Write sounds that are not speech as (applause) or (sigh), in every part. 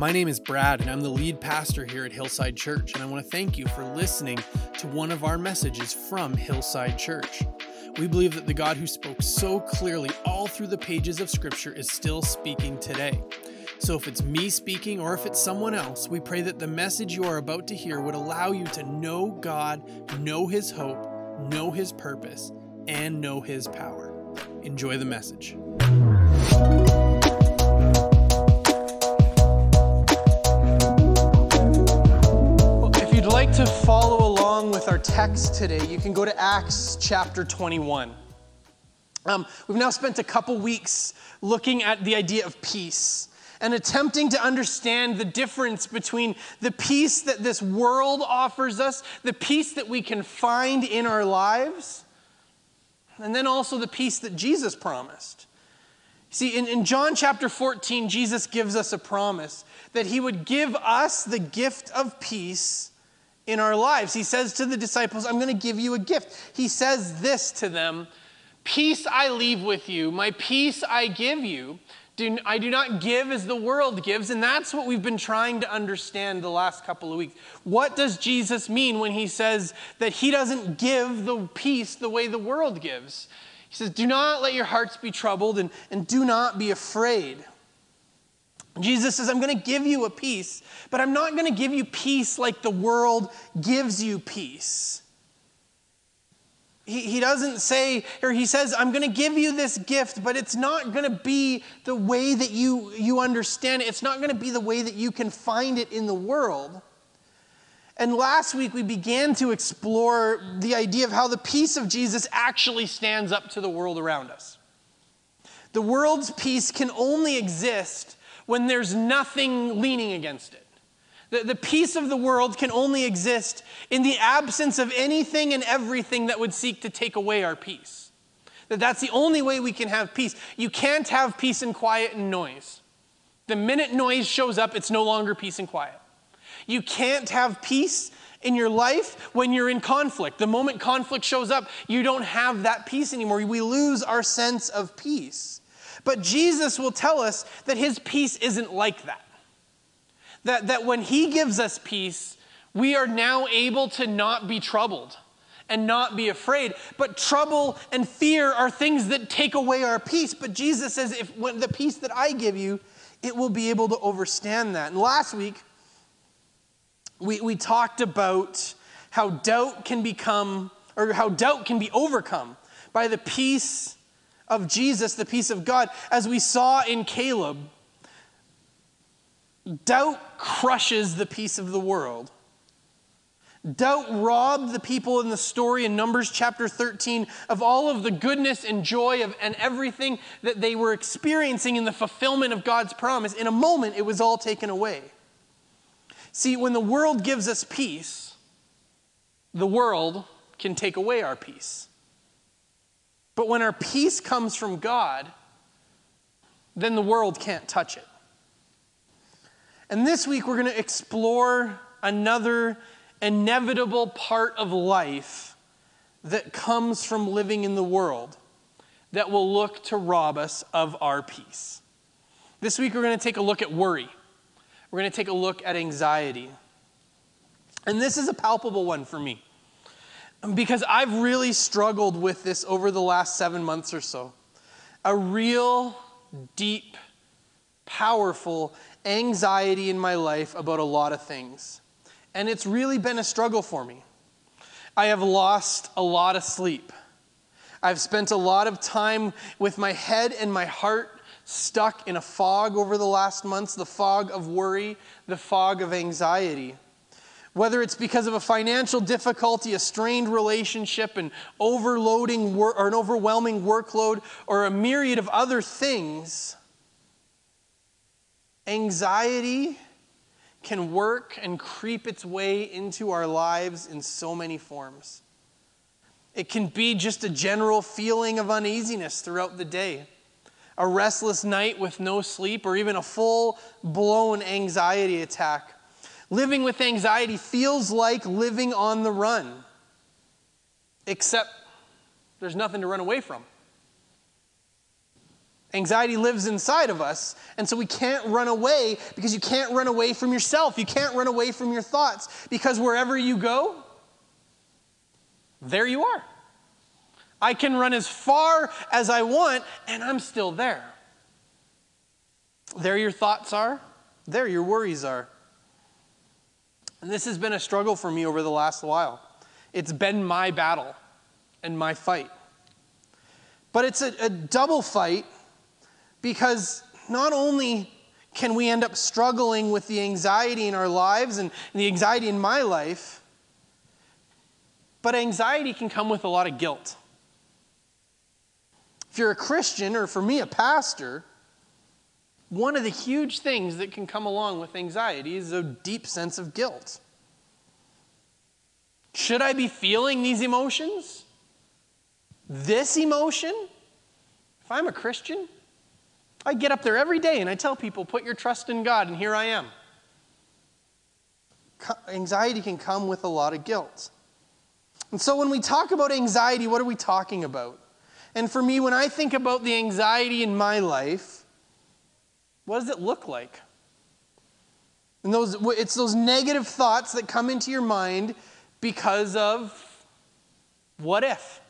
My name is Brad, and I'm the lead pastor here at Hillside Church, and I want to thank you for listening to one of our messages from Hillside Church. We believe that the God who spoke so clearly all through the pages of Scripture is still speaking today. So, if it's me speaking or if it's someone else, we pray that the message you are about to hear would allow you to know God, know His hope, know His purpose, and know His power. Enjoy the message. Text today, you can go to Acts chapter 21. Um, we've now spent a couple weeks looking at the idea of peace and attempting to understand the difference between the peace that this world offers us, the peace that we can find in our lives, and then also the peace that Jesus promised. See, in, in John chapter 14, Jesus gives us a promise that he would give us the gift of peace in our lives. He says to the disciples, I'm going to give you a gift. He says this to them Peace I leave with you, my peace I give you. I do not give as the world gives. And that's what we've been trying to understand the last couple of weeks. What does Jesus mean when he says that he doesn't give the peace the way the world gives? He says, Do not let your hearts be troubled and, and do not be afraid. Jesus says, I'm going to give you a peace, but I'm not going to give you peace like the world gives you peace. He, he doesn't say, or he says, I'm going to give you this gift, but it's not going to be the way that you, you understand it. It's not going to be the way that you can find it in the world. And last week we began to explore the idea of how the peace of Jesus actually stands up to the world around us. The world's peace can only exist when there's nothing leaning against it. The, the peace of the world can only exist in the absence of anything and everything that would seek to take away our peace. That that's the only way we can have peace. You can't have peace and quiet and noise. The minute noise shows up, it's no longer peace and quiet. You can't have peace in your life when you're in conflict. The moment conflict shows up, you don't have that peace anymore. We lose our sense of peace. But Jesus will tell us that his peace isn't like that. That, that when He gives us peace, we are now able to not be troubled and not be afraid. But trouble and fear are things that take away our peace. But Jesus says, if when the peace that I give you, it will be able to overstand that. And last week, we, we talked about how doubt can become, or how doubt can be overcome by the peace of Jesus, the peace of God, as we saw in Caleb Doubt crushes the peace of the world. Doubt robbed the people in the story in Numbers chapter 13 of all of the goodness and joy of, and everything that they were experiencing in the fulfillment of God's promise. In a moment, it was all taken away. See, when the world gives us peace, the world can take away our peace. But when our peace comes from God, then the world can't touch it. And this week, we're going to explore another inevitable part of life that comes from living in the world that will look to rob us of our peace. This week, we're going to take a look at worry. We're going to take a look at anxiety. And this is a palpable one for me because I've really struggled with this over the last seven months or so. A real, deep, powerful anxiety in my life about a lot of things. And it's really been a struggle for me. I have lost a lot of sleep. I've spent a lot of time with my head and my heart stuck in a fog over the last months the fog of worry, the fog of anxiety. Whether it's because of a financial difficulty, a strained relationship, an overloading wor- or an overwhelming workload, or a myriad of other things, Anxiety can work and creep its way into our lives in so many forms. It can be just a general feeling of uneasiness throughout the day, a restless night with no sleep, or even a full blown anxiety attack. Living with anxiety feels like living on the run, except there's nothing to run away from. Anxiety lives inside of us, and so we can't run away because you can't run away from yourself. You can't run away from your thoughts because wherever you go, there you are. I can run as far as I want, and I'm still there. There your thoughts are, there your worries are. And this has been a struggle for me over the last while. It's been my battle and my fight. But it's a, a double fight because not only can we end up struggling with the anxiety in our lives and the anxiety in my life, but anxiety can come with a lot of guilt. If you're a Christian, or for me, a pastor, one of the huge things that can come along with anxiety is a deep sense of guilt. Should I be feeling these emotions? This emotion? If I'm a Christian, I get up there every day and I tell people, put your trust in God, and here I am. Anxiety can come with a lot of guilt. And so when we talk about anxiety, what are we talking about? And for me, when I think about the anxiety in my life, what does it look like? And those, it's those negative thoughts that come into your mind because of what if?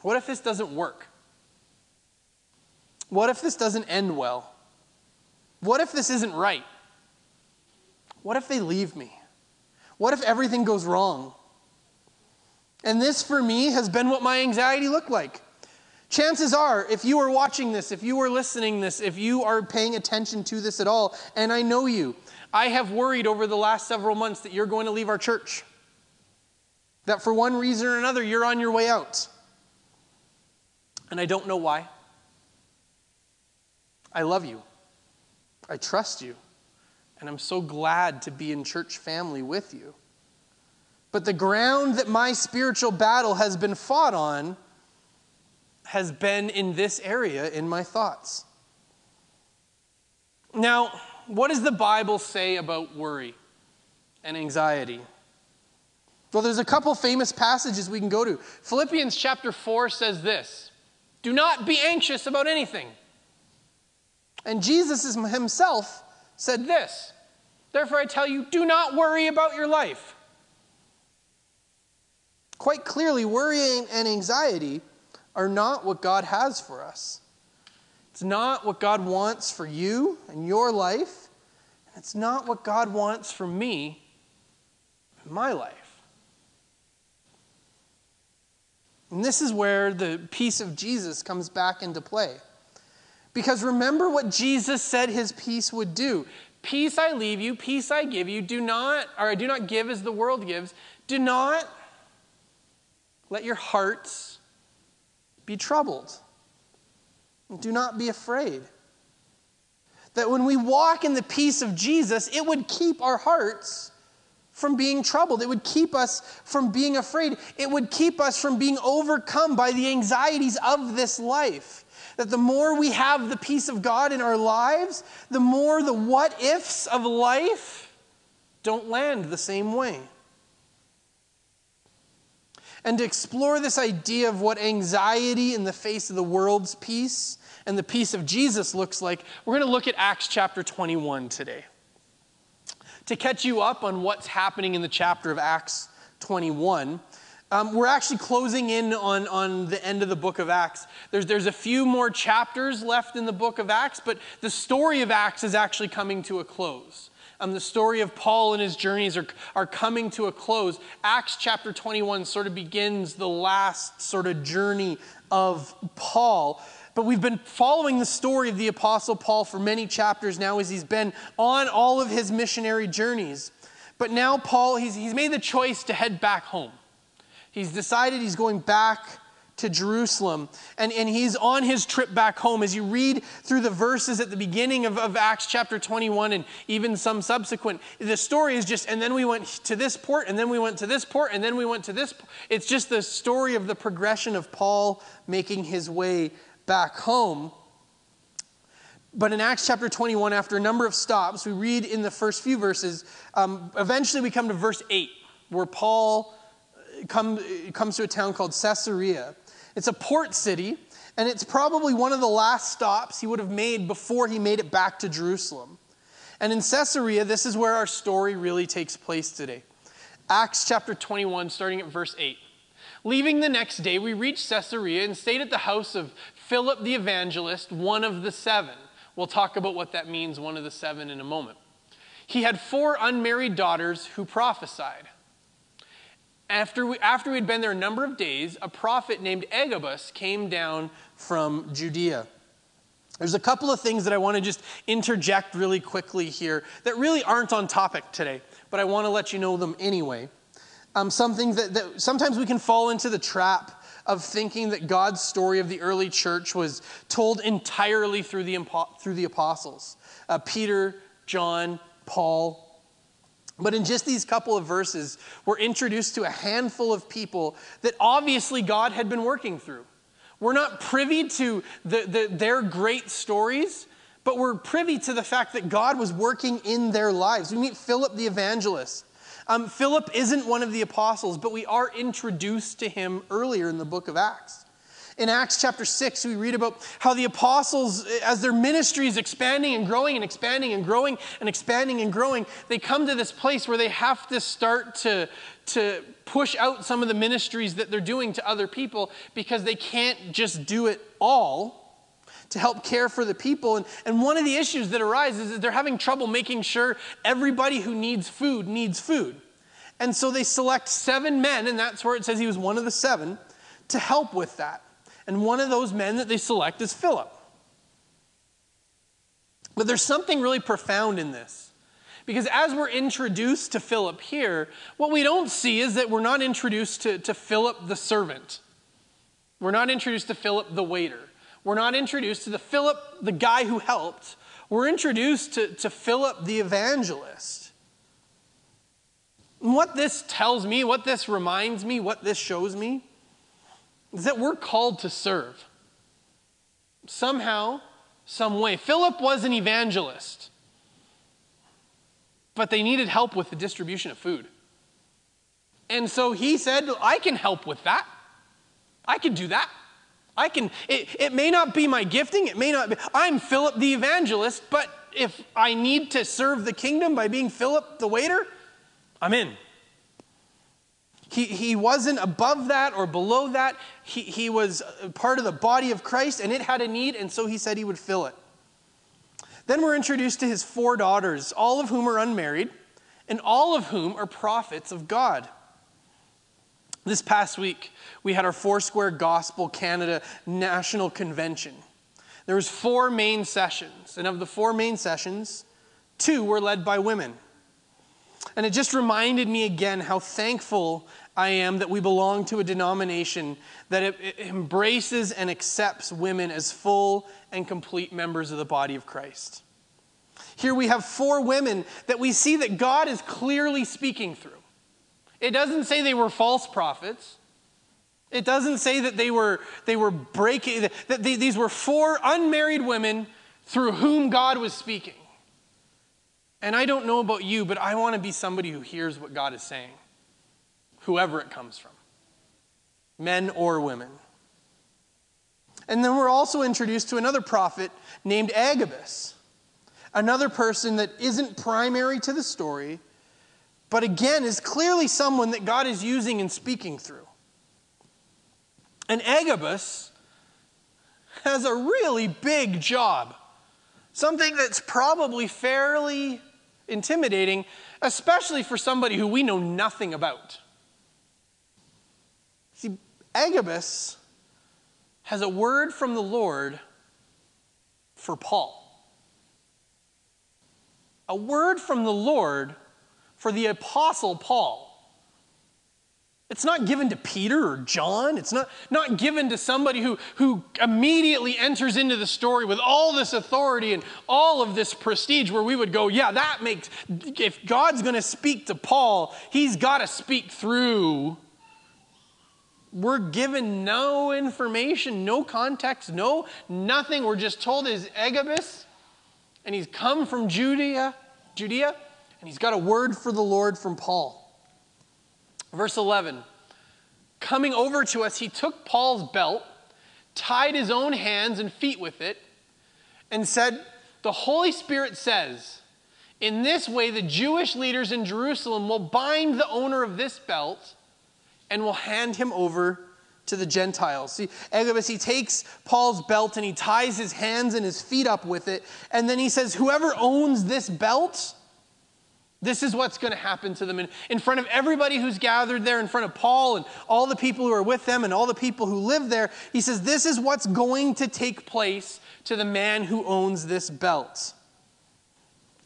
What if this doesn't work? What if this doesn't end well? What if this isn't right? What if they leave me? What if everything goes wrong? And this, for me, has been what my anxiety looked like. Chances are, if you are watching this, if you are listening this, if you are paying attention to this at all, and I know you, I have worried over the last several months that you're going to leave our church. That for one reason or another, you're on your way out. And I don't know why. I love you. I trust you. And I'm so glad to be in church family with you. But the ground that my spiritual battle has been fought on has been in this area in my thoughts. Now, what does the Bible say about worry and anxiety? Well, there's a couple famous passages we can go to. Philippians chapter 4 says this Do not be anxious about anything. And Jesus himself said this Therefore, I tell you, do not worry about your life. Quite clearly, worrying and anxiety are not what God has for us. It's not what God wants for you and your life. And it's not what God wants for me in my life. And this is where the peace of Jesus comes back into play. Because remember what Jesus said his peace would do. Peace I leave you, peace I give you. Do not, or do not give as the world gives. Do not let your hearts be troubled. Do not be afraid. That when we walk in the peace of Jesus, it would keep our hearts from being troubled. It would keep us from being afraid. It would keep us from being overcome by the anxieties of this life. That the more we have the peace of God in our lives, the more the what ifs of life don't land the same way. And to explore this idea of what anxiety in the face of the world's peace and the peace of Jesus looks like, we're going to look at Acts chapter 21 today. To catch you up on what's happening in the chapter of Acts 21, um, we're actually closing in on, on the end of the book of Acts. There's, there's a few more chapters left in the book of Acts, but the story of Acts is actually coming to a close. Um, the story of Paul and his journeys are, are coming to a close. Acts chapter 21 sort of begins the last sort of journey of Paul. But we've been following the story of the Apostle Paul for many chapters now as he's been on all of his missionary journeys. But now, Paul, he's, he's made the choice to head back home. He's decided he's going back to Jerusalem. And, and he's on his trip back home. As you read through the verses at the beginning of, of Acts chapter 21 and even some subsequent, the story is just, and then we went to this port, and then we went to this port, and then we went to this. It's just the story of the progression of Paul making his way back home. But in Acts chapter 21, after a number of stops, we read in the first few verses, um, eventually we come to verse 8, where Paul come, comes to a town called Caesarea. It's a port city, And it's probably one of the last stops he would have made before he made it back to Jerusalem. And in Caesarea, this is where our story really takes place today. Acts chapter 21, starting at verse 8. Leaving the next day, we reached Caesarea and stayed at the house of Philip the evangelist, one of the seven. We'll talk about what that means, one of the seven, in a moment. He had four unmarried daughters who prophesied. After, we, after we'd been there a number of days, a prophet named Agabus came down from Judea. There's a couple of things that I want to just interject really quickly here that really aren't on topic today, but I want to let you know them anyway. Um, something that, that sometimes we can fall into the trap of thinking that God's story of the early church was told entirely through the, through the apostles uh, Peter, John, Paul. But in just these couple of verses, we're introduced to a handful of people that obviously God had been working through. We're not privy to the, the, their great stories, but we're privy to the fact that God was working in their lives. We meet Philip the evangelist. Um, Philip isn't one of the apostles, but we are introduced to him earlier in the book of Acts. In Acts chapter 6, we read about how the apostles, as their ministry is expanding and growing and expanding and growing and expanding and growing, they come to this place where they have to start to, to push out some of the ministries that they're doing to other people because they can't just do it all to help care for the people. And, and one of the issues that arises is they're having trouble making sure everybody who needs food needs food. And so they select seven men, and that's where it says he was one of the seven, to help with that. And one of those men that they select is Philip. But there's something really profound in this. Because as we're introduced to Philip here, what we don't see is that we're not introduced to, to Philip the servant. We're not introduced to Philip the waiter. We're not introduced to the Philip, the guy who helped. We're introduced to, to Philip the evangelist. And what this tells me, what this reminds me, what this shows me, is that we're called to serve. Somehow, some way. Philip was an evangelist, but they needed help with the distribution of food. And so he said, I can help with that. I can do that. I can, it, it may not be my gifting, it may not be, I'm Philip the evangelist, but if I need to serve the kingdom by being Philip the waiter, I'm in. He, he wasn't above that or below that. He, he was part of the body of Christ and it had a need, and so he said he would fill it. Then we're introduced to his four daughters, all of whom are unmarried, and all of whom are prophets of God. This past week, we had our Foursquare Gospel Canada National Convention. There was four main sessions, and of the four main sessions, two were led by women. And it just reminded me again how thankful I am that we belong to a denomination that embraces and accepts women as full and complete members of the body of Christ. Here we have four women that we see that God is clearly speaking through. It doesn't say they were false prophets. It doesn't say that they were, they were breaking, that these were four unmarried women through whom God was speaking. And I don't know about you, but I want to be somebody who hears what God is saying whoever it comes from, men or women. And then we're also introduced to another prophet named Agabus, another person that isn't primary to the story, but again is clearly someone that God is using and speaking through. And Agabus has a really big job, something that's probably fairly intimidating, especially for somebody who we know nothing about. Agabus has a word from the Lord for Paul. A word from the Lord for the Apostle Paul. It's not given to Peter or John. It's not, not given to somebody who, who immediately enters into the story with all this authority and all of this prestige, where we would go, yeah, that makes, if God's going to speak to Paul, he's got to speak through we're given no information, no context, no nothing. We're just told is Agabus, and he's come from Judea, Judea, and he's got a word for the Lord from Paul. Verse 11. Coming over to us, he took Paul's belt, tied his own hands and feet with it, and said, The Holy Spirit says, in this way, the Jewish leaders in Jerusalem will bind the owner of this belt and will hand him over to the Gentiles. See, Agabus, he takes Paul's belt and he ties his hands and his feet up with it. And then he says, Whoever owns this belt, this is what's going to happen to them. In, in front of everybody who's gathered there, in front of Paul and all the people who are with them and all the people who live there, he says, This is what's going to take place to the man who owns this belt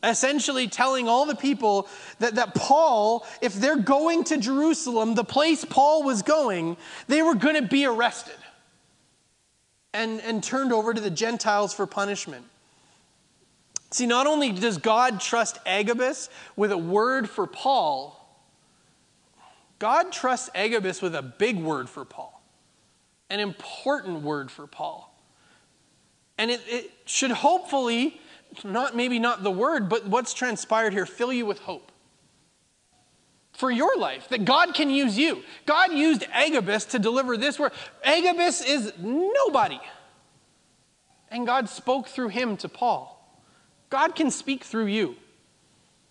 essentially telling all the people that, that Paul, if they're going to Jerusalem, the place Paul was going, they were going to be arrested and, and turned over to the Gentiles for punishment. See, not only does God trust Agabus with a word for Paul, God trusts Agabus with a big word for Paul, an important word for Paul. And it, it should hopefully not maybe not the word, but what's transpired here, fill you with hope for your life, that God can use you. God used Agabus to deliver this word. Agabus is nobody. And God spoke through him to Paul. God can speak through you.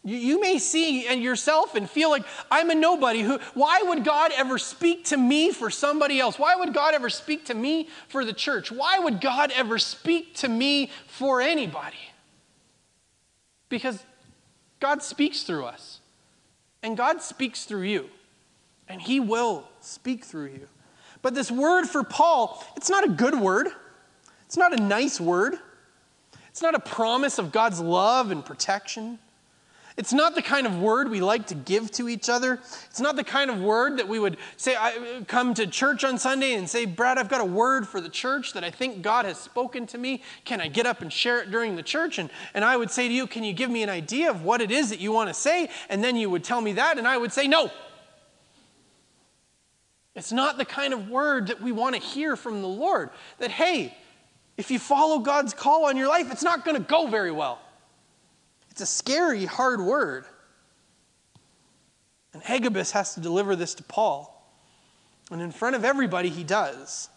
You, you may see and yourself and feel like I'm a nobody. Who, why would God ever speak to me for somebody else? Why would God ever speak to me for the church? Why would God ever speak to me for anybody? Because God speaks through us, and God speaks through you, and He will speak through you. But this word for Paul, it's not a good word, it's not a nice word, it's not a promise of God's love and protection. It's not the kind of word we like to give to each other. It's not the kind of word that we would say, I come to church on Sunday and say, Brad, I've got a word for the church that I think God has spoken to me. Can I get up and share it during the church? And, and I would say to you, Can you give me an idea of what it is that you want to say? And then you would tell me that, and I would say, No. It's not the kind of word that we want to hear from the Lord. That, hey, if you follow God's call on your life, it's not going to go very well. It's a scary, hard word. And Agabus has to deliver this to Paul. And in front of everybody, he does.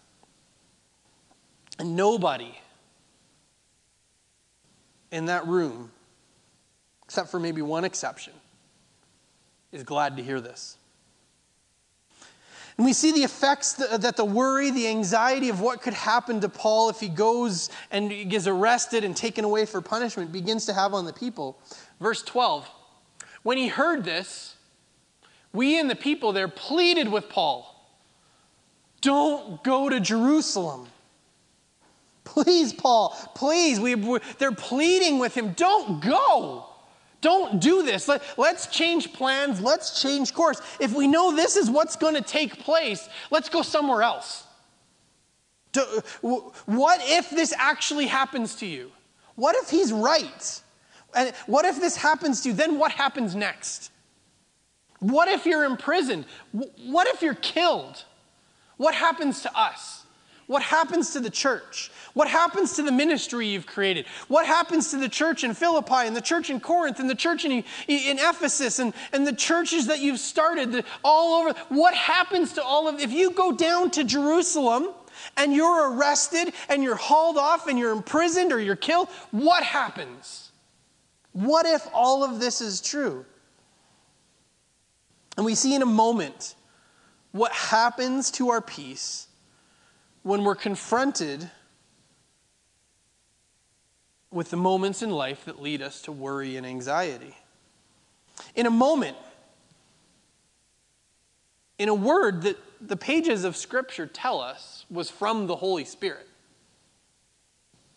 And nobody in that room, except for maybe one exception, is glad to hear this. And we see the effects that the worry, the anxiety of what could happen to Paul if he goes and gets arrested and taken away for punishment begins to have on the people. Verse 12 When he heard this, we and the people there pleaded with Paul Don't go to Jerusalem. Please, Paul, please. We, they're pleading with him, Don't go. Don't do this. Let, us change plans. Let's change course. If we know this is what's going to take place, let's go somewhere else. Do, what if this actually happens to you? What if he's right? And what if this happens to you? Then what happens next? What if you're imprisoned? What if you're killed? What happens to us? What happens to the church? What happens to the ministry you've created? What happens to the church in Philippi and the church in Corinth and the church in, in Ephesus and, and the churches that you've started all over? What happens to all of if you go down to Jerusalem and you're arrested and you're hauled off and you're imprisoned or you're killed? What happens? What if all of this is true? And we see in a moment what happens to our peace when we're confronted with the moments in life that lead us to worry and anxiety. In a moment, in a word that the pages of Scripture tell us was from the Holy Spirit.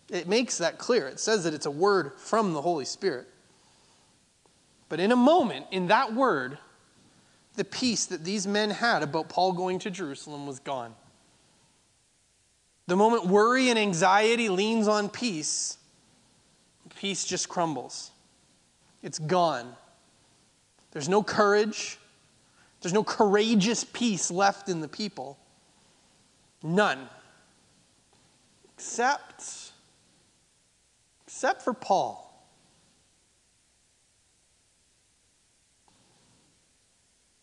It makes that clear. It says that it's a word from the Holy Spirit. But in a moment, in that word, the peace that these men had about Paul going to Jerusalem was gone. The moment worry and anxiety leans on peace, peace just crumbles. It's gone. There's no courage. There's no courageous peace left in the people. None. Except except for Paul.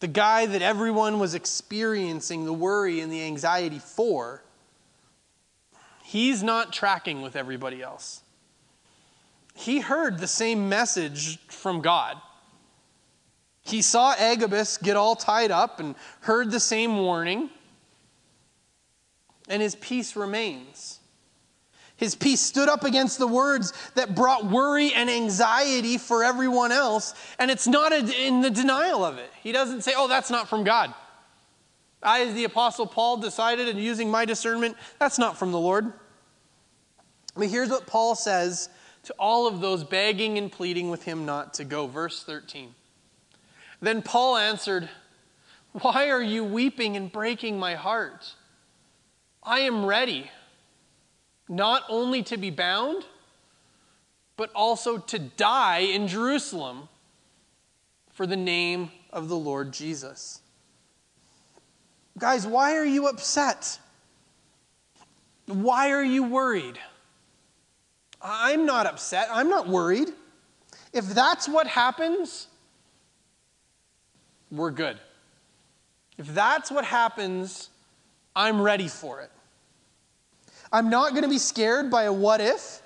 The guy that everyone was experiencing the worry and the anxiety for He's not tracking with everybody else. He heard the same message from God. He saw Agabus get all tied up and heard the same warning, and his peace remains. His peace stood up against the words that brought worry and anxiety for everyone else, and it's not in the denial of it. He doesn't say, Oh, that's not from God. I, as the Apostle Paul, decided and using my discernment, that's not from the Lord. But here's what Paul says to all of those begging and pleading with him not to go. Verse 13. Then Paul answered, Why are you weeping and breaking my heart? I am ready not only to be bound, but also to die in Jerusalem for the name of the Lord Jesus. Guys, why are you upset? Why are you worried? I'm not upset. I'm not worried. If that's what happens, we're good. If that's what happens, I'm ready for it. I'm not going to be scared by a what if.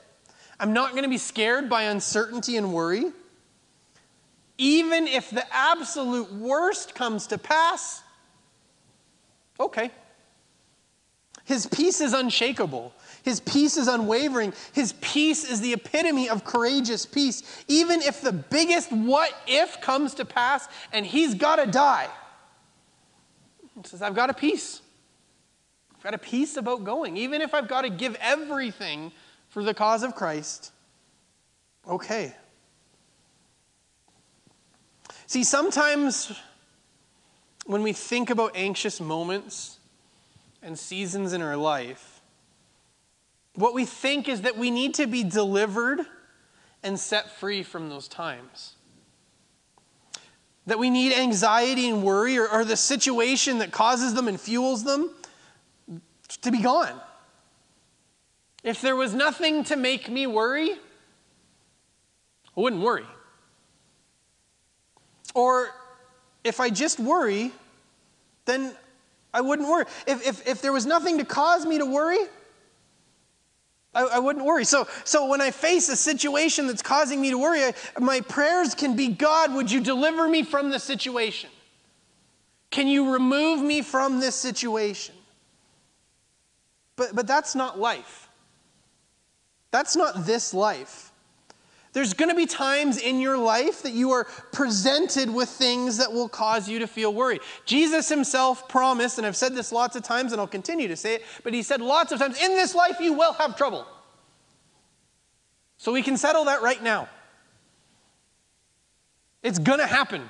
I'm not going to be scared by uncertainty and worry. Even if the absolute worst comes to pass, okay. His peace is unshakable. His peace is unwavering. His peace is the epitome of courageous peace. Even if the biggest what if comes to pass and he's got to die, he says, I've got a peace. I've got a peace about going. Even if I've got to give everything for the cause of Christ, okay. See, sometimes when we think about anxious moments and seasons in our life, what we think is that we need to be delivered and set free from those times. That we need anxiety and worry or, or the situation that causes them and fuels them to be gone. If there was nothing to make me worry, I wouldn't worry. Or if I just worry, then I wouldn't worry. If, if, if there was nothing to cause me to worry, I, I wouldn't worry. So, so when I face a situation that's causing me to worry, I, my prayers can be God, would you deliver me from the situation? Can you remove me from this situation? But, but that's not life. That's not this life. There's going to be times in your life that you are presented with things that will cause you to feel worried. Jesus himself promised, and I've said this lots of times and I'll continue to say it, but he said lots of times, in this life you will have trouble. So we can settle that right now. It's going to happen.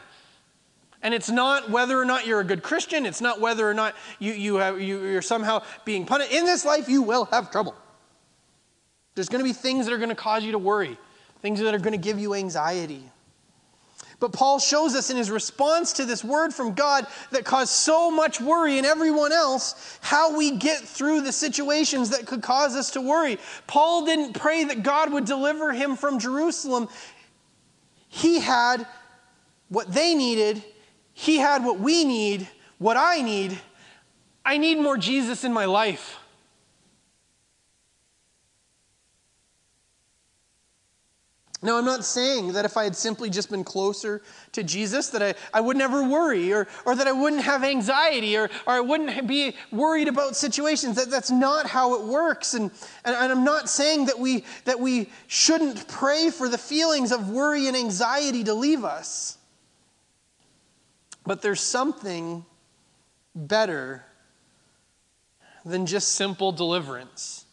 And it's not whether or not you're a good Christian, it's not whether or not you, you have, you, you're somehow being punished. In this life, you will have trouble. There's going to be things that are going to cause you to worry, things that are going to give you anxiety. But Paul shows us in his response to this word from God that caused so much worry in everyone else how we get through the situations that could cause us to worry. Paul didn't pray that God would deliver him from Jerusalem, he had what they needed he had what we need, what I need. I need more Jesus in my life. Now, I'm not saying that if I had simply just been closer to Jesus, that I, I would never worry or, or that I wouldn't have anxiety or, or I wouldn't be worried about situations. That, that's not how it works. And, and, and I'm not saying that we, that we shouldn't pray for the feelings of worry and anxiety to leave us. But there's something better than just simple deliverance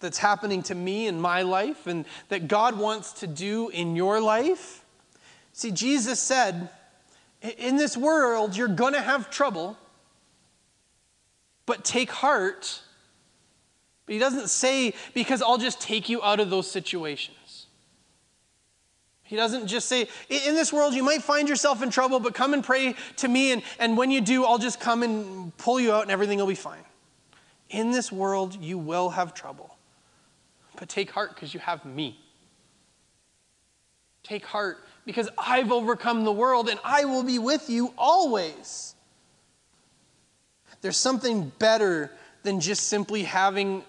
that's happening to me in my life and that God wants to do in your life. See, Jesus said, in this world, you're going to have trouble, but take heart. But he doesn't say, because I'll just take you out of those situations. He doesn't just say, in this world, you might find yourself in trouble, but come and pray to me, and, and when you do, I'll just come and pull you out, and everything will be fine. In this world, you will have trouble. But take heart because you have me. Take heart because I've overcome the world, and I will be with you always. There's something better than just simply having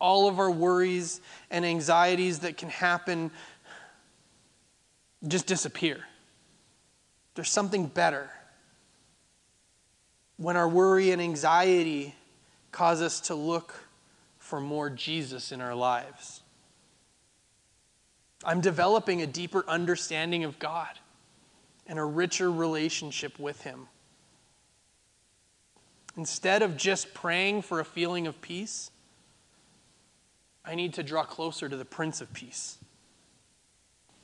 all of our worries and anxieties that can happen just disappear. There's something better. When our worry and anxiety cause us to look for more Jesus in our lives. I'm developing a deeper understanding of God and a richer relationship with Him. Instead of just praying for a feeling of peace, I need to draw closer to the Prince of Peace.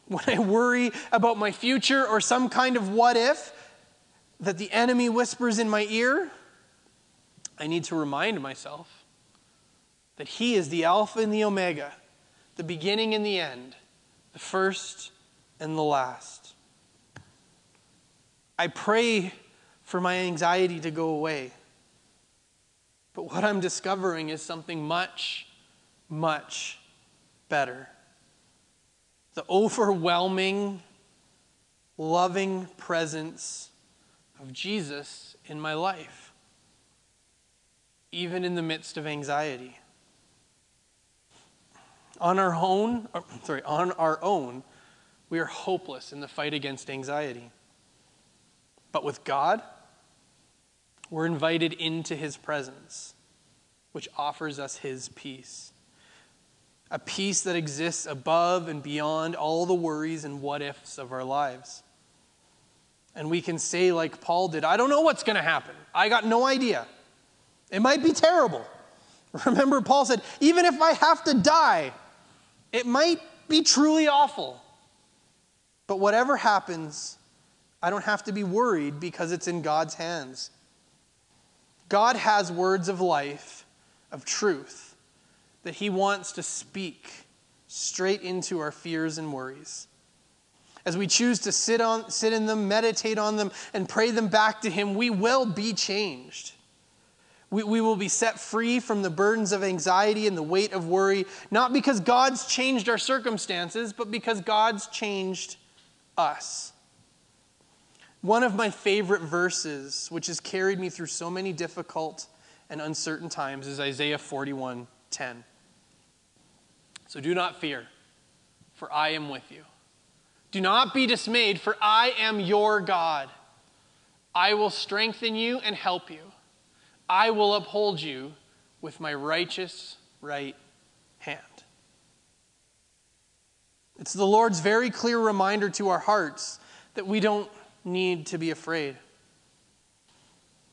When I worry about my future or some kind of what if that the enemy whispers in my ear, I need to remind myself that He is the Alpha and the Omega, the beginning and the end, the first and the last. I pray for my anxiety to go away. But what I'm discovering is something much, much better. The overwhelming, loving presence of Jesus in my life, even in the midst of anxiety. On our own, uh, sorry, on our own, we are hopeless in the fight against anxiety. But with God, we're invited into his presence, which offers us his peace. A peace that exists above and beyond all the worries and what ifs of our lives. And we can say, like Paul did, I don't know what's going to happen. I got no idea. It might be terrible. (laughs) Remember, Paul said, even if I have to die, it might be truly awful. But whatever happens, I don't have to be worried because it's in God's hands. God has words of life, of truth, that He wants to speak straight into our fears and worries. As we choose to sit, on, sit in them, meditate on them, and pray them back to Him, we will be changed. We, we will be set free from the burdens of anxiety and the weight of worry, not because God's changed our circumstances, but because God's changed us. One of my favorite verses, which has carried me through so many difficult and uncertain times, is Isaiah 41 10. So do not fear, for I am with you. Do not be dismayed, for I am your God. I will strengthen you and help you. I will uphold you with my righteous right hand. It's the Lord's very clear reminder to our hearts that we don't need to be afraid.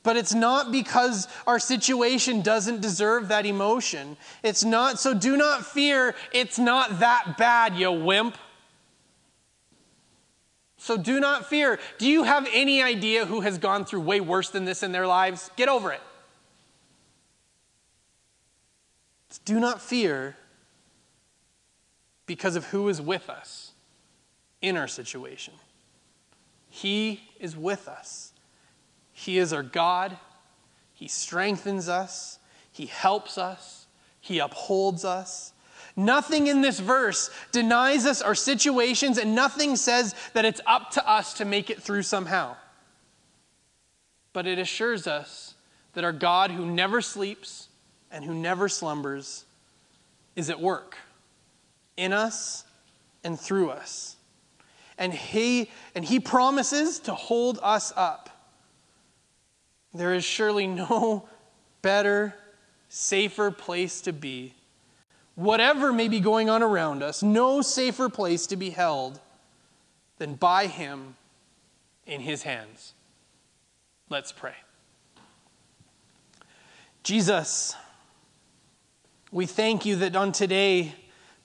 But it's not because our situation doesn't deserve that emotion. It's not, so do not fear, it's not that bad, you wimp. So do not fear. Do you have any idea who has gone through way worse than this in their lives? Get over it. Do not fear because of who is with us in our situation. He is with us. He is our God. He strengthens us. He helps us. He upholds us. Nothing in this verse denies us our situations, and nothing says that it's up to us to make it through somehow. But it assures us that our God, who never sleeps and who never slumbers, is at work in us and through us and he and he promises to hold us up. There is surely no better, safer place to be. Whatever may be going on around us, no safer place to be held than by him in his hands. Let's pray. Jesus, we thank you that on today,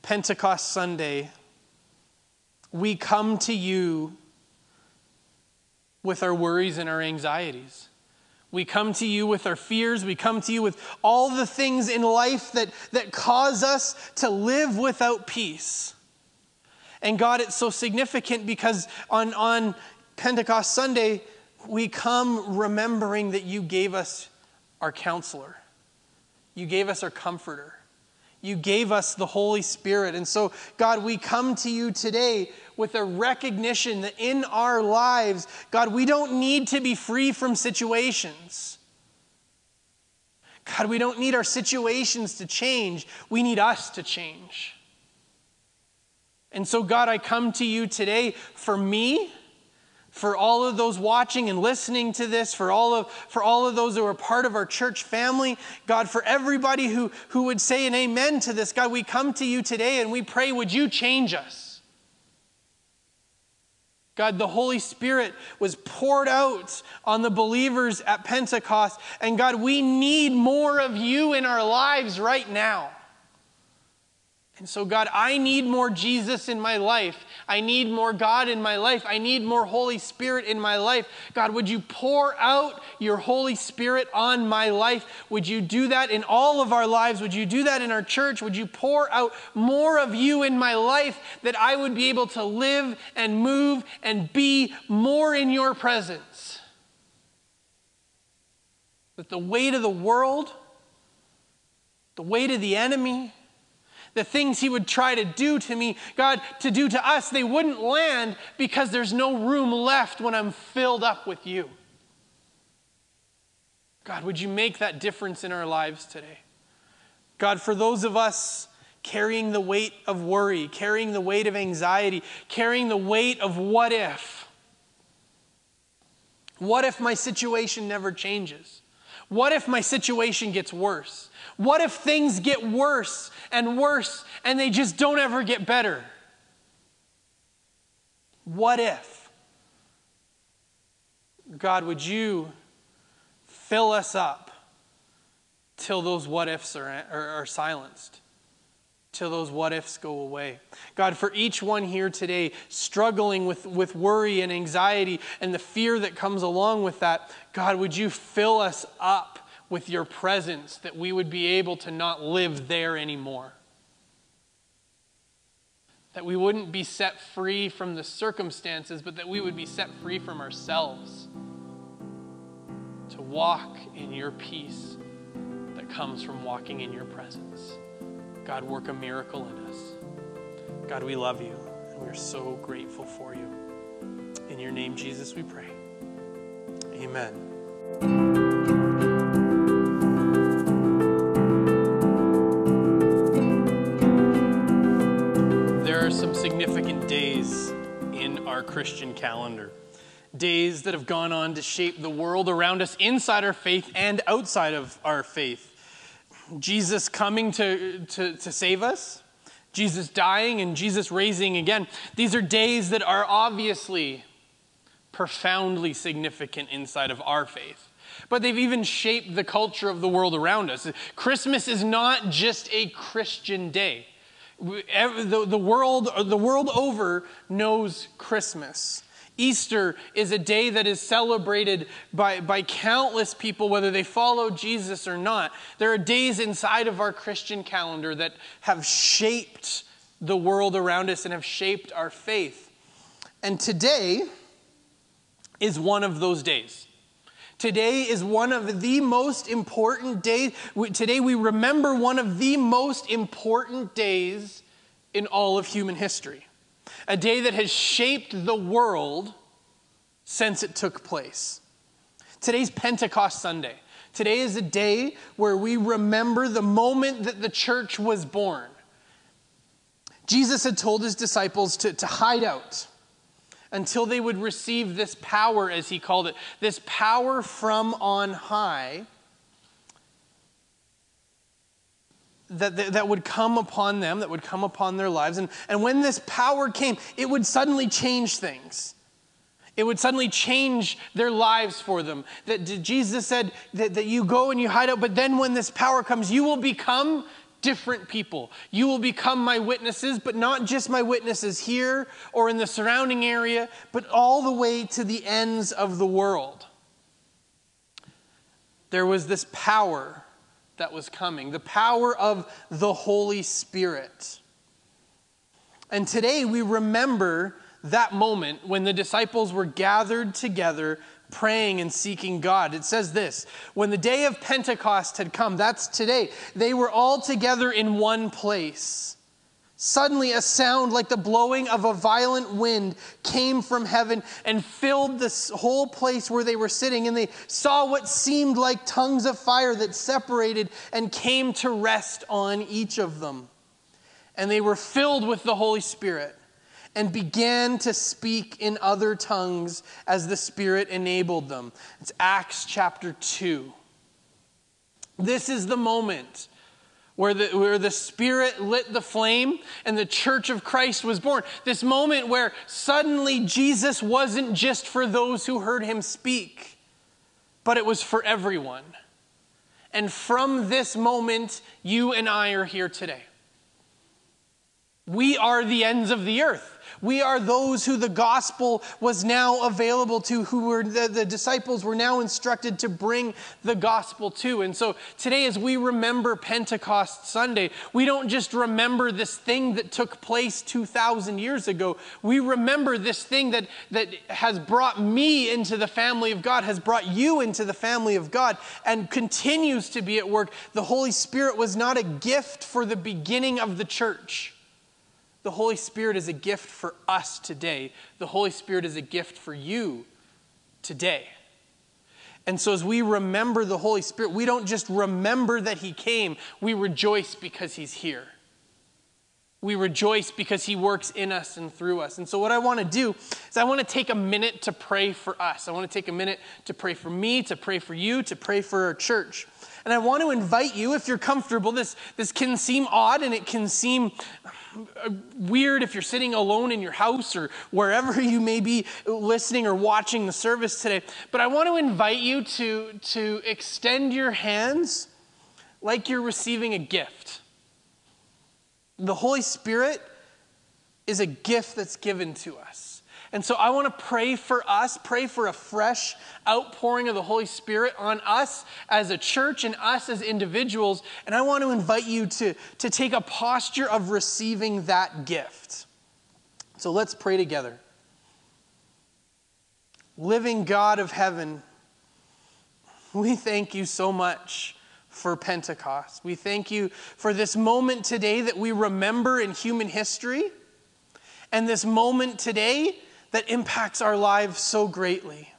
Pentecost Sunday, we come to you with our worries and our anxieties. We come to you with our fears. We come to you with all the things in life that, that cause us to live without peace. And God, it's so significant because on, on Pentecost Sunday, we come remembering that you gave us our counselor, you gave us our comforter, you gave us the Holy Spirit. And so, God, we come to you today with a recognition that in our lives, God, we don't need to be free from situations. God, we don't need our situations to change, we need us to change. And so, God, I come to you today for me, for all of those watching and listening to this, for all of, for all of those who are part of our church family. God, for everybody who, who would say an amen to this, God, we come to you today and we pray, would you change us? God, the Holy Spirit was poured out on the believers at Pentecost. And God, we need more of you in our lives right now. And so, God, I need more Jesus in my life. I need more God in my life. I need more Holy Spirit in my life. God, would you pour out your Holy Spirit on my life? Would you do that in all of our lives? Would you do that in our church? Would you pour out more of you in my life that I would be able to live and move and be more in your presence? That the weight of the world, the weight of the enemy, the things he would try to do to me, God, to do to us, they wouldn't land because there's no room left when I'm filled up with you. God, would you make that difference in our lives today? God, for those of us carrying the weight of worry, carrying the weight of anxiety, carrying the weight of what if? What if my situation never changes? What if my situation gets worse? What if things get worse and worse and they just don't ever get better? What if? God, would you fill us up till those what ifs are, are, are silenced? till those what ifs go away. God, for each one here today struggling with, with worry and anxiety and the fear that comes along with that, God, would you fill us up with your presence that we would be able to not live there anymore. That we wouldn't be set free from the circumstances, but that we would be set free from ourselves. To walk in your peace that comes from walking in your presence. God, work a miracle in us. God, we love you and we're so grateful for you. In your name, Jesus, we pray. Amen. Christian calendar. Days that have gone on to shape the world around us inside our faith and outside of our faith. Jesus coming to, to, to save us, Jesus dying, and Jesus raising again. These are days that are obviously profoundly significant inside of our faith but they've even shaped the culture of the world around us. Christmas is not just a Christian day. The, the, world, the world over knows Christmas. Easter is a day that is celebrated by, by countless people, whether they follow Jesus or not. There are days inside of our Christian calendar that have shaped the world around us and have shaped our faith. And today is one of those days. Today is one of the most important days. Today we remember one of the most important days in all of human history. A day that has shaped the world since it took place. Today's Pentecost Sunday. Today is a day where we remember the moment that the church was born. Jesus had told his disciples to, to hide out until they would receive this power, as he called it, this power from on high that, that, that, would come upon them, that would come upon their lives. And, and when this power came, it would suddenly change things. It would suddenly change their lives for them. That Jesus said that, that you go and you hide out, but then when this power comes, you will become different people. You will become my witnesses, but not just my witnesses here or in the surrounding area, but all the way to the ends of the world. There was this power that was coming, the power of the Holy Spirit. And today we remember that moment when the disciples were gathered together praying and seeking God. It says this when the day of Pentecost had come, that's today, they were all together in one place. Suddenly, a sound like the blowing of a violent wind came from heaven and filled this whole place where they were sitting. And they saw what seemed like tongues of fire that separated and came to rest on each of them. And they were filled with the Holy Spirit and began to speak in other tongues as the Spirit enabled them. It's Acts chapter 2. This is the moment where the, where the Spirit lit the flame and the church of Christ was born. This moment where suddenly Jesus wasn't just for those who heard him speak, but it was for everyone. And from this moment, you and I are here today. We are the ends of the earth. We are those who the gospel was now available to, who were the, the, disciples were now instructed to bring the gospel to. And so today, as we remember Pentecost Sunday, we don't just remember this thing that took place 2,000 years ago. We remember this thing that, that has brought me into the family of God, has brought you into the family of God, and continues to be at work. The Holy Spirit was not a gift for the beginning of the church. The Holy Spirit is a gift for us today. The Holy Spirit is a gift for you today. And so, as we remember the Holy Spirit, we don't just remember that He came, we rejoice because He's here. We rejoice because He works in us and through us. And so, what I want to do is, I want to take a minute to pray for us. I want to take a minute to pray for me, to pray for you, to pray for our church. And I want to invite you, if you're comfortable, this, this can seem odd and it can seem uh, weird if you're sitting alone in your house or wherever (laughs) you may be listening or watching the service today. But I want to invite you to, to extend your hands like you're receiving a gift. The Holy Spirit is a gift that's given to us. And so I want to pray for us, pray for a fresh outpouring of the Holy Spirit on us as a church and us as individuals. And I want to invite you to, to take a posture of receiving that gift. So let's pray together. Living God of heaven, we thank you so much for Pentecost. We thank you for this moment today that we remember in human history. And this moment today that impacts our lives so greatly.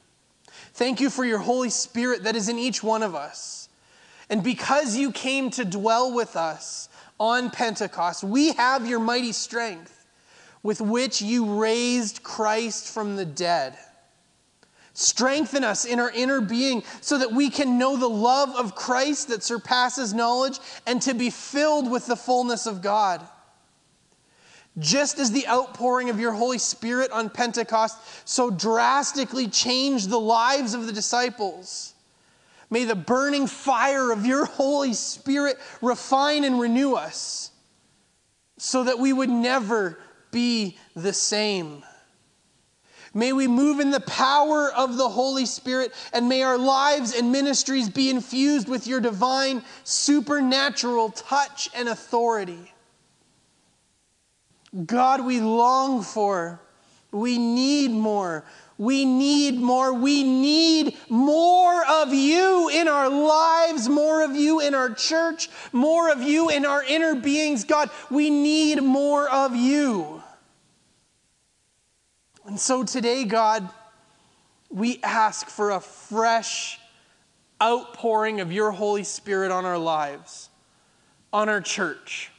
Thank you for your Holy Spirit that is in each one of us. And because you came to dwell with us on Pentecost, we have your mighty strength with which you raised Christ from the dead. Strengthen us in our inner being so that we can know the love of Christ that surpasses knowledge and to be filled with the fullness of God. Just as the outpouring of your Holy Spirit on Pentecost so drastically changed the lives of the disciples, may the burning fire of your Holy Spirit refine and renew us so that we would never be the same. May we move in the power of the Holy Spirit, and may our lives and ministries be infused with your divine, supernatural touch and authority. God, we long for. We need more. We need more. We need more of you in our lives, more of you in our church, more of you in our inner beings. God, we need more of you. And so today, God, we ask for a fresh outpouring of your Holy Spirit on our lives, on our church.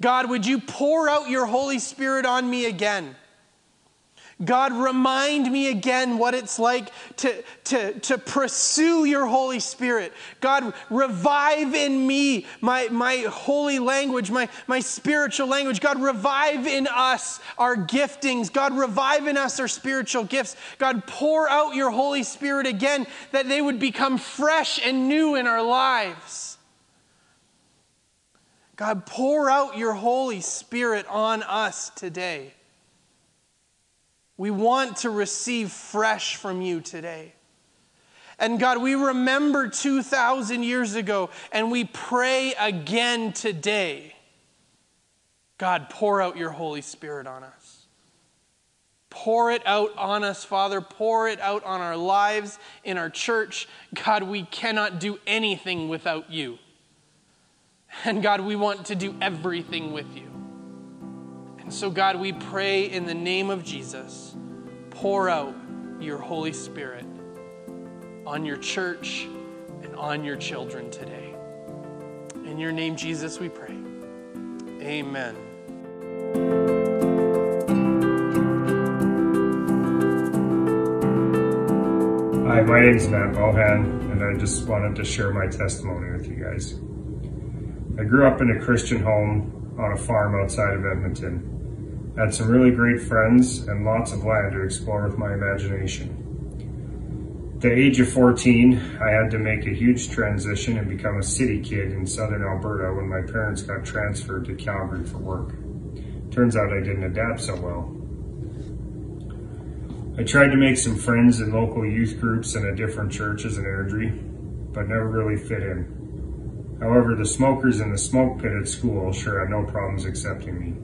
God, would you pour out your Holy Spirit on me again? God, remind me again what it's like to, to, to pursue your Holy Spirit. God, revive in me my, my holy language, my, my spiritual language. God, revive in us our giftings. God, revive in us our spiritual gifts. God, pour out your Holy Spirit again that they would become fresh and new in our lives. God, pour out your Holy Spirit on us today. We want to receive fresh from you today. And God, we remember 2,000 years ago and we pray again today. God, pour out your Holy Spirit on us. Pour it out on us, Father. Pour it out on our lives, in our church. God, we cannot do anything without you. And God, we want to do everything with you. And so, God, we pray in the name of Jesus, pour out your Holy Spirit on your church and on your children today. In your name, Jesus, we pray. Amen. Hi, my name is Matt Mohan, and I just wanted to share my testimony with you guys. I grew up in a Christian home on a farm outside of Edmonton. I had some really great friends and lots of land to explore with my imagination. At the age of 14, I had to make a huge transition and become a city kid in southern Alberta when my parents got transferred to Calgary for work. Turns out I didn't adapt so well. I tried to make some friends in local youth groups and at different churches in Airdrie, but never really fit in. However, the smokers in the smoke pit at school sure had no problems accepting me.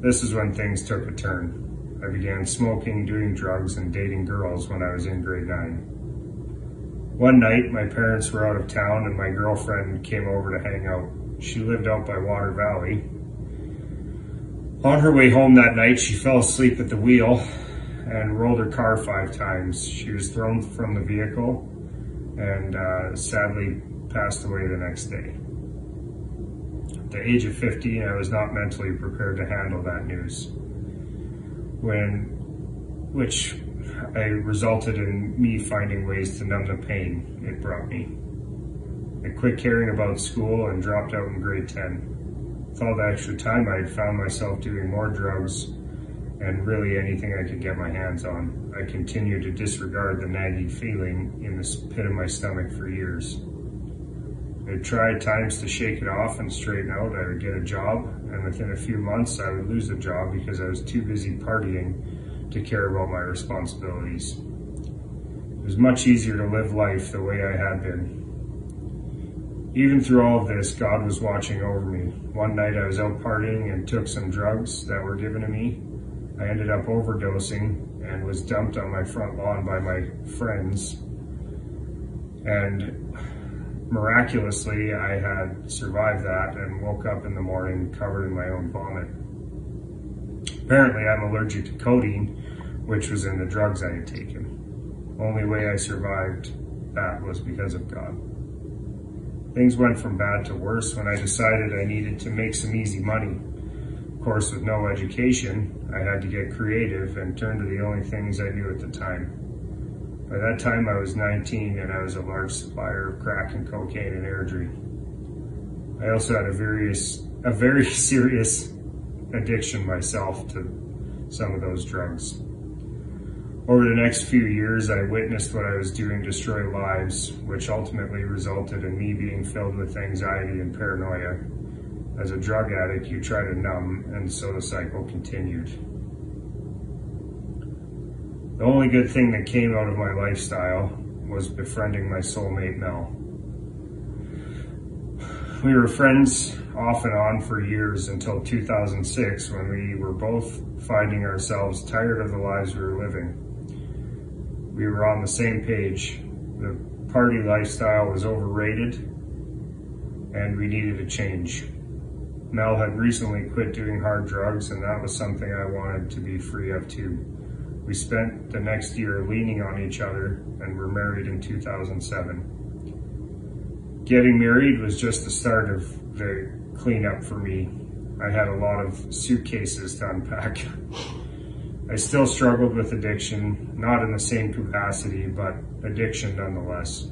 This is when things took a turn. I began smoking, doing drugs, and dating girls when I was in grade 9. One night, my parents were out of town and my girlfriend came over to hang out. She lived out by Water Valley. On her way home that night, she fell asleep at the wheel and rolled her car five times. She was thrown from the vehicle and uh, sadly passed away the next day. At the age of 15, I was not mentally prepared to handle that news when which I resulted in me finding ways to numb the pain it brought me. I quit caring about school and dropped out in grade 10. With all the extra time, I had found myself doing more drugs and really anything I could get my hands on. I continued to disregard the nagging feeling in the pit of my stomach for years. I tried times to shake it off and straighten out. I would get a job, and within a few months, I would lose the job because I was too busy partying to care about my responsibilities. It was much easier to live life the way I had been. Even through all of this, God was watching over me. One night I was out partying and took some drugs that were given to me. I ended up overdosing and was dumped on my front lawn by my friends. And miraculously, I had survived that and woke up in the morning covered in my own vomit. Apparently, I'm allergic to codeine, which was in the drugs I had taken. Only way I survived that was because of God. Things went from bad to worse when I decided I needed to make some easy money. Of course, with no education, I had to get creative and turn to the only things I knew at the time by that time, I was 19 and I was a large supplier of crack and cocaine in Airdrie. I also had a various, a very (laughs) serious addiction myself to some of those drugs. Over the next few years, I witnessed what I was doing destroy lives, which ultimately resulted in me being filled with anxiety and paranoia. As a drug addict, you try to numb, and so the cycle continued. The only good thing that came out of my lifestyle was befriending my soulmate Mel. We were friends off and on for years until 2006 when we were both finding ourselves tired of the lives we were living. We were on the same page. The party lifestyle was overrated and we needed a change. Mel had recently quit doing hard drugs and that was something I wanted to be free of too. We spent the next year leaning on each other and were married in 2007. Getting married was just the start of the cleanup for me. I had a lot of suitcases to unpack. (laughs) I still struggled with addiction, not in the same capacity, but addiction nonetheless.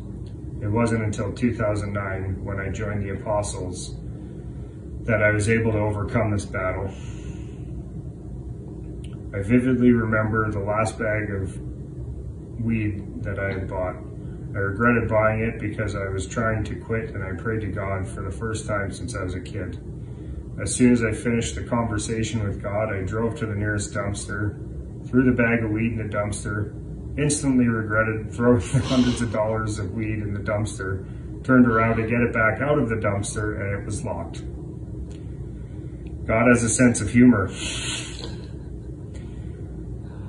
It wasn't until 2009 when I joined the Apostles that I was able to overcome this battle I vividly remember the last bag of weed that I had bought. I regretted buying it because I was trying to quit and I prayed to God for the first time since I was a kid. As soon as I finished the conversation with God, I drove to the nearest dumpster, threw the bag of weed in the dumpster, instantly regretted throwing (laughs) hundreds of dollars of weed in the dumpster, turned around to get it back out of the dumpster, and it was locked. God has a sense of humor.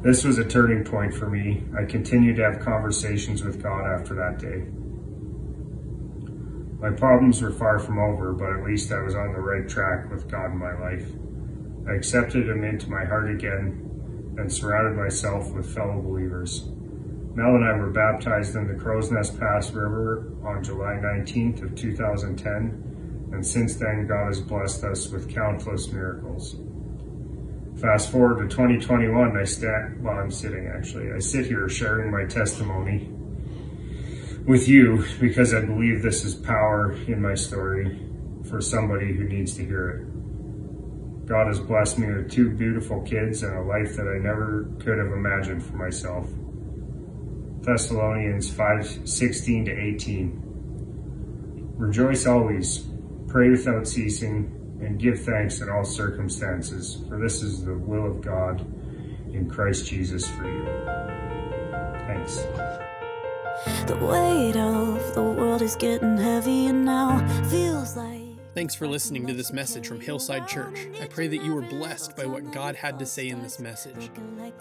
This was a turning point for me. I continued to have conversations with God after that day. My problems were far from over, but at least I was on the right track with God in my life. I accepted Him into my heart again and surrounded myself with fellow believers. Mel and I were baptized in the Crowsnest Pass River on July 19th of 2010, and since then God has blessed us with countless miracles. Fast forward to 2021, I stand, well, I'm sitting actually. I sit here sharing my testimony with you because I believe this is power in my story for somebody who needs to hear it. God has blessed me with two beautiful kids and a life that I never could have imagined for myself. Thessalonians 5 16 to 18. Rejoice always, pray without ceasing, and give thanks in all circumstances, for this is the will of God in Christ Jesus for you. Thanks. The weight of the world is getting heavier now. Feels like. Thanks for listening to this message from Hillside Church. I pray that you were blessed by what God had to say in this message.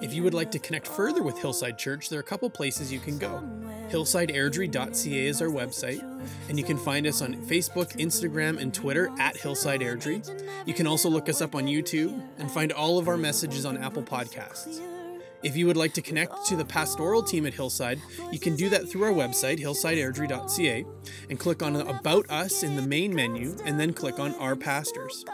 If you would like to connect further with Hillside Church, there are a couple places you can go. Hillsideairdrie.ca is our website, and you can find us on Facebook, Instagram, and Twitter at Hillside Airdrie. You can also look us up on YouTube and find all of our messages on Apple Podcasts. If you would like to connect to the pastoral team at Hillside, you can do that through our website, hillsideairdrie.ca, and click on About Us in the main menu, and then click on Our Pastors.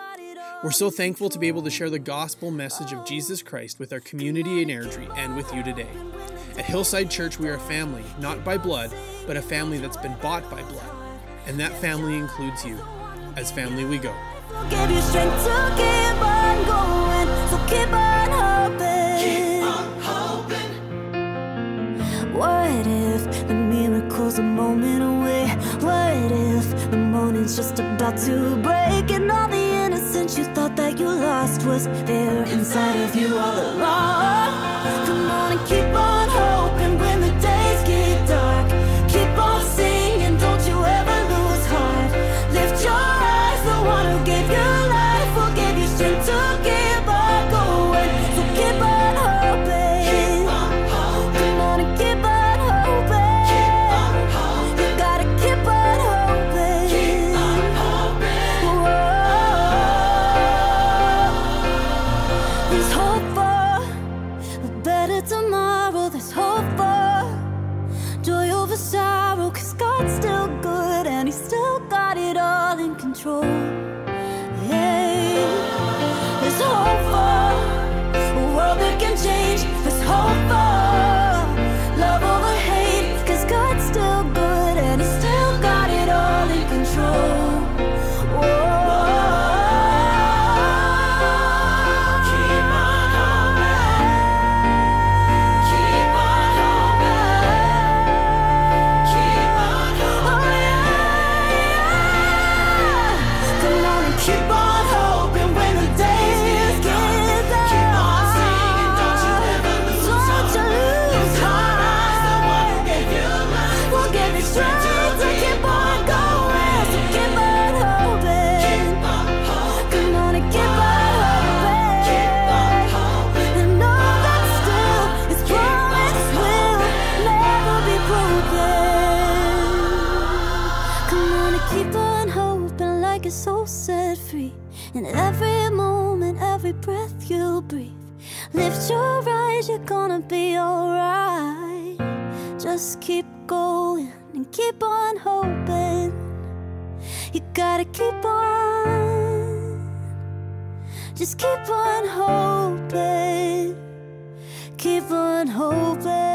We're so thankful to be able to share the gospel message of Jesus Christ with our community in Airdrie and with you today. At Hillside Church, we are a family, not by blood, but a family that's been bought by blood. And that family includes you. As family, we go. What if the miracle's a moment away? What if the morning's just about to break and all the innocence you thought that you lost was there inside of you all along? Come on and keep on Just keep going and keep on hoping. You gotta keep on. Just keep on hoping. Keep on hoping.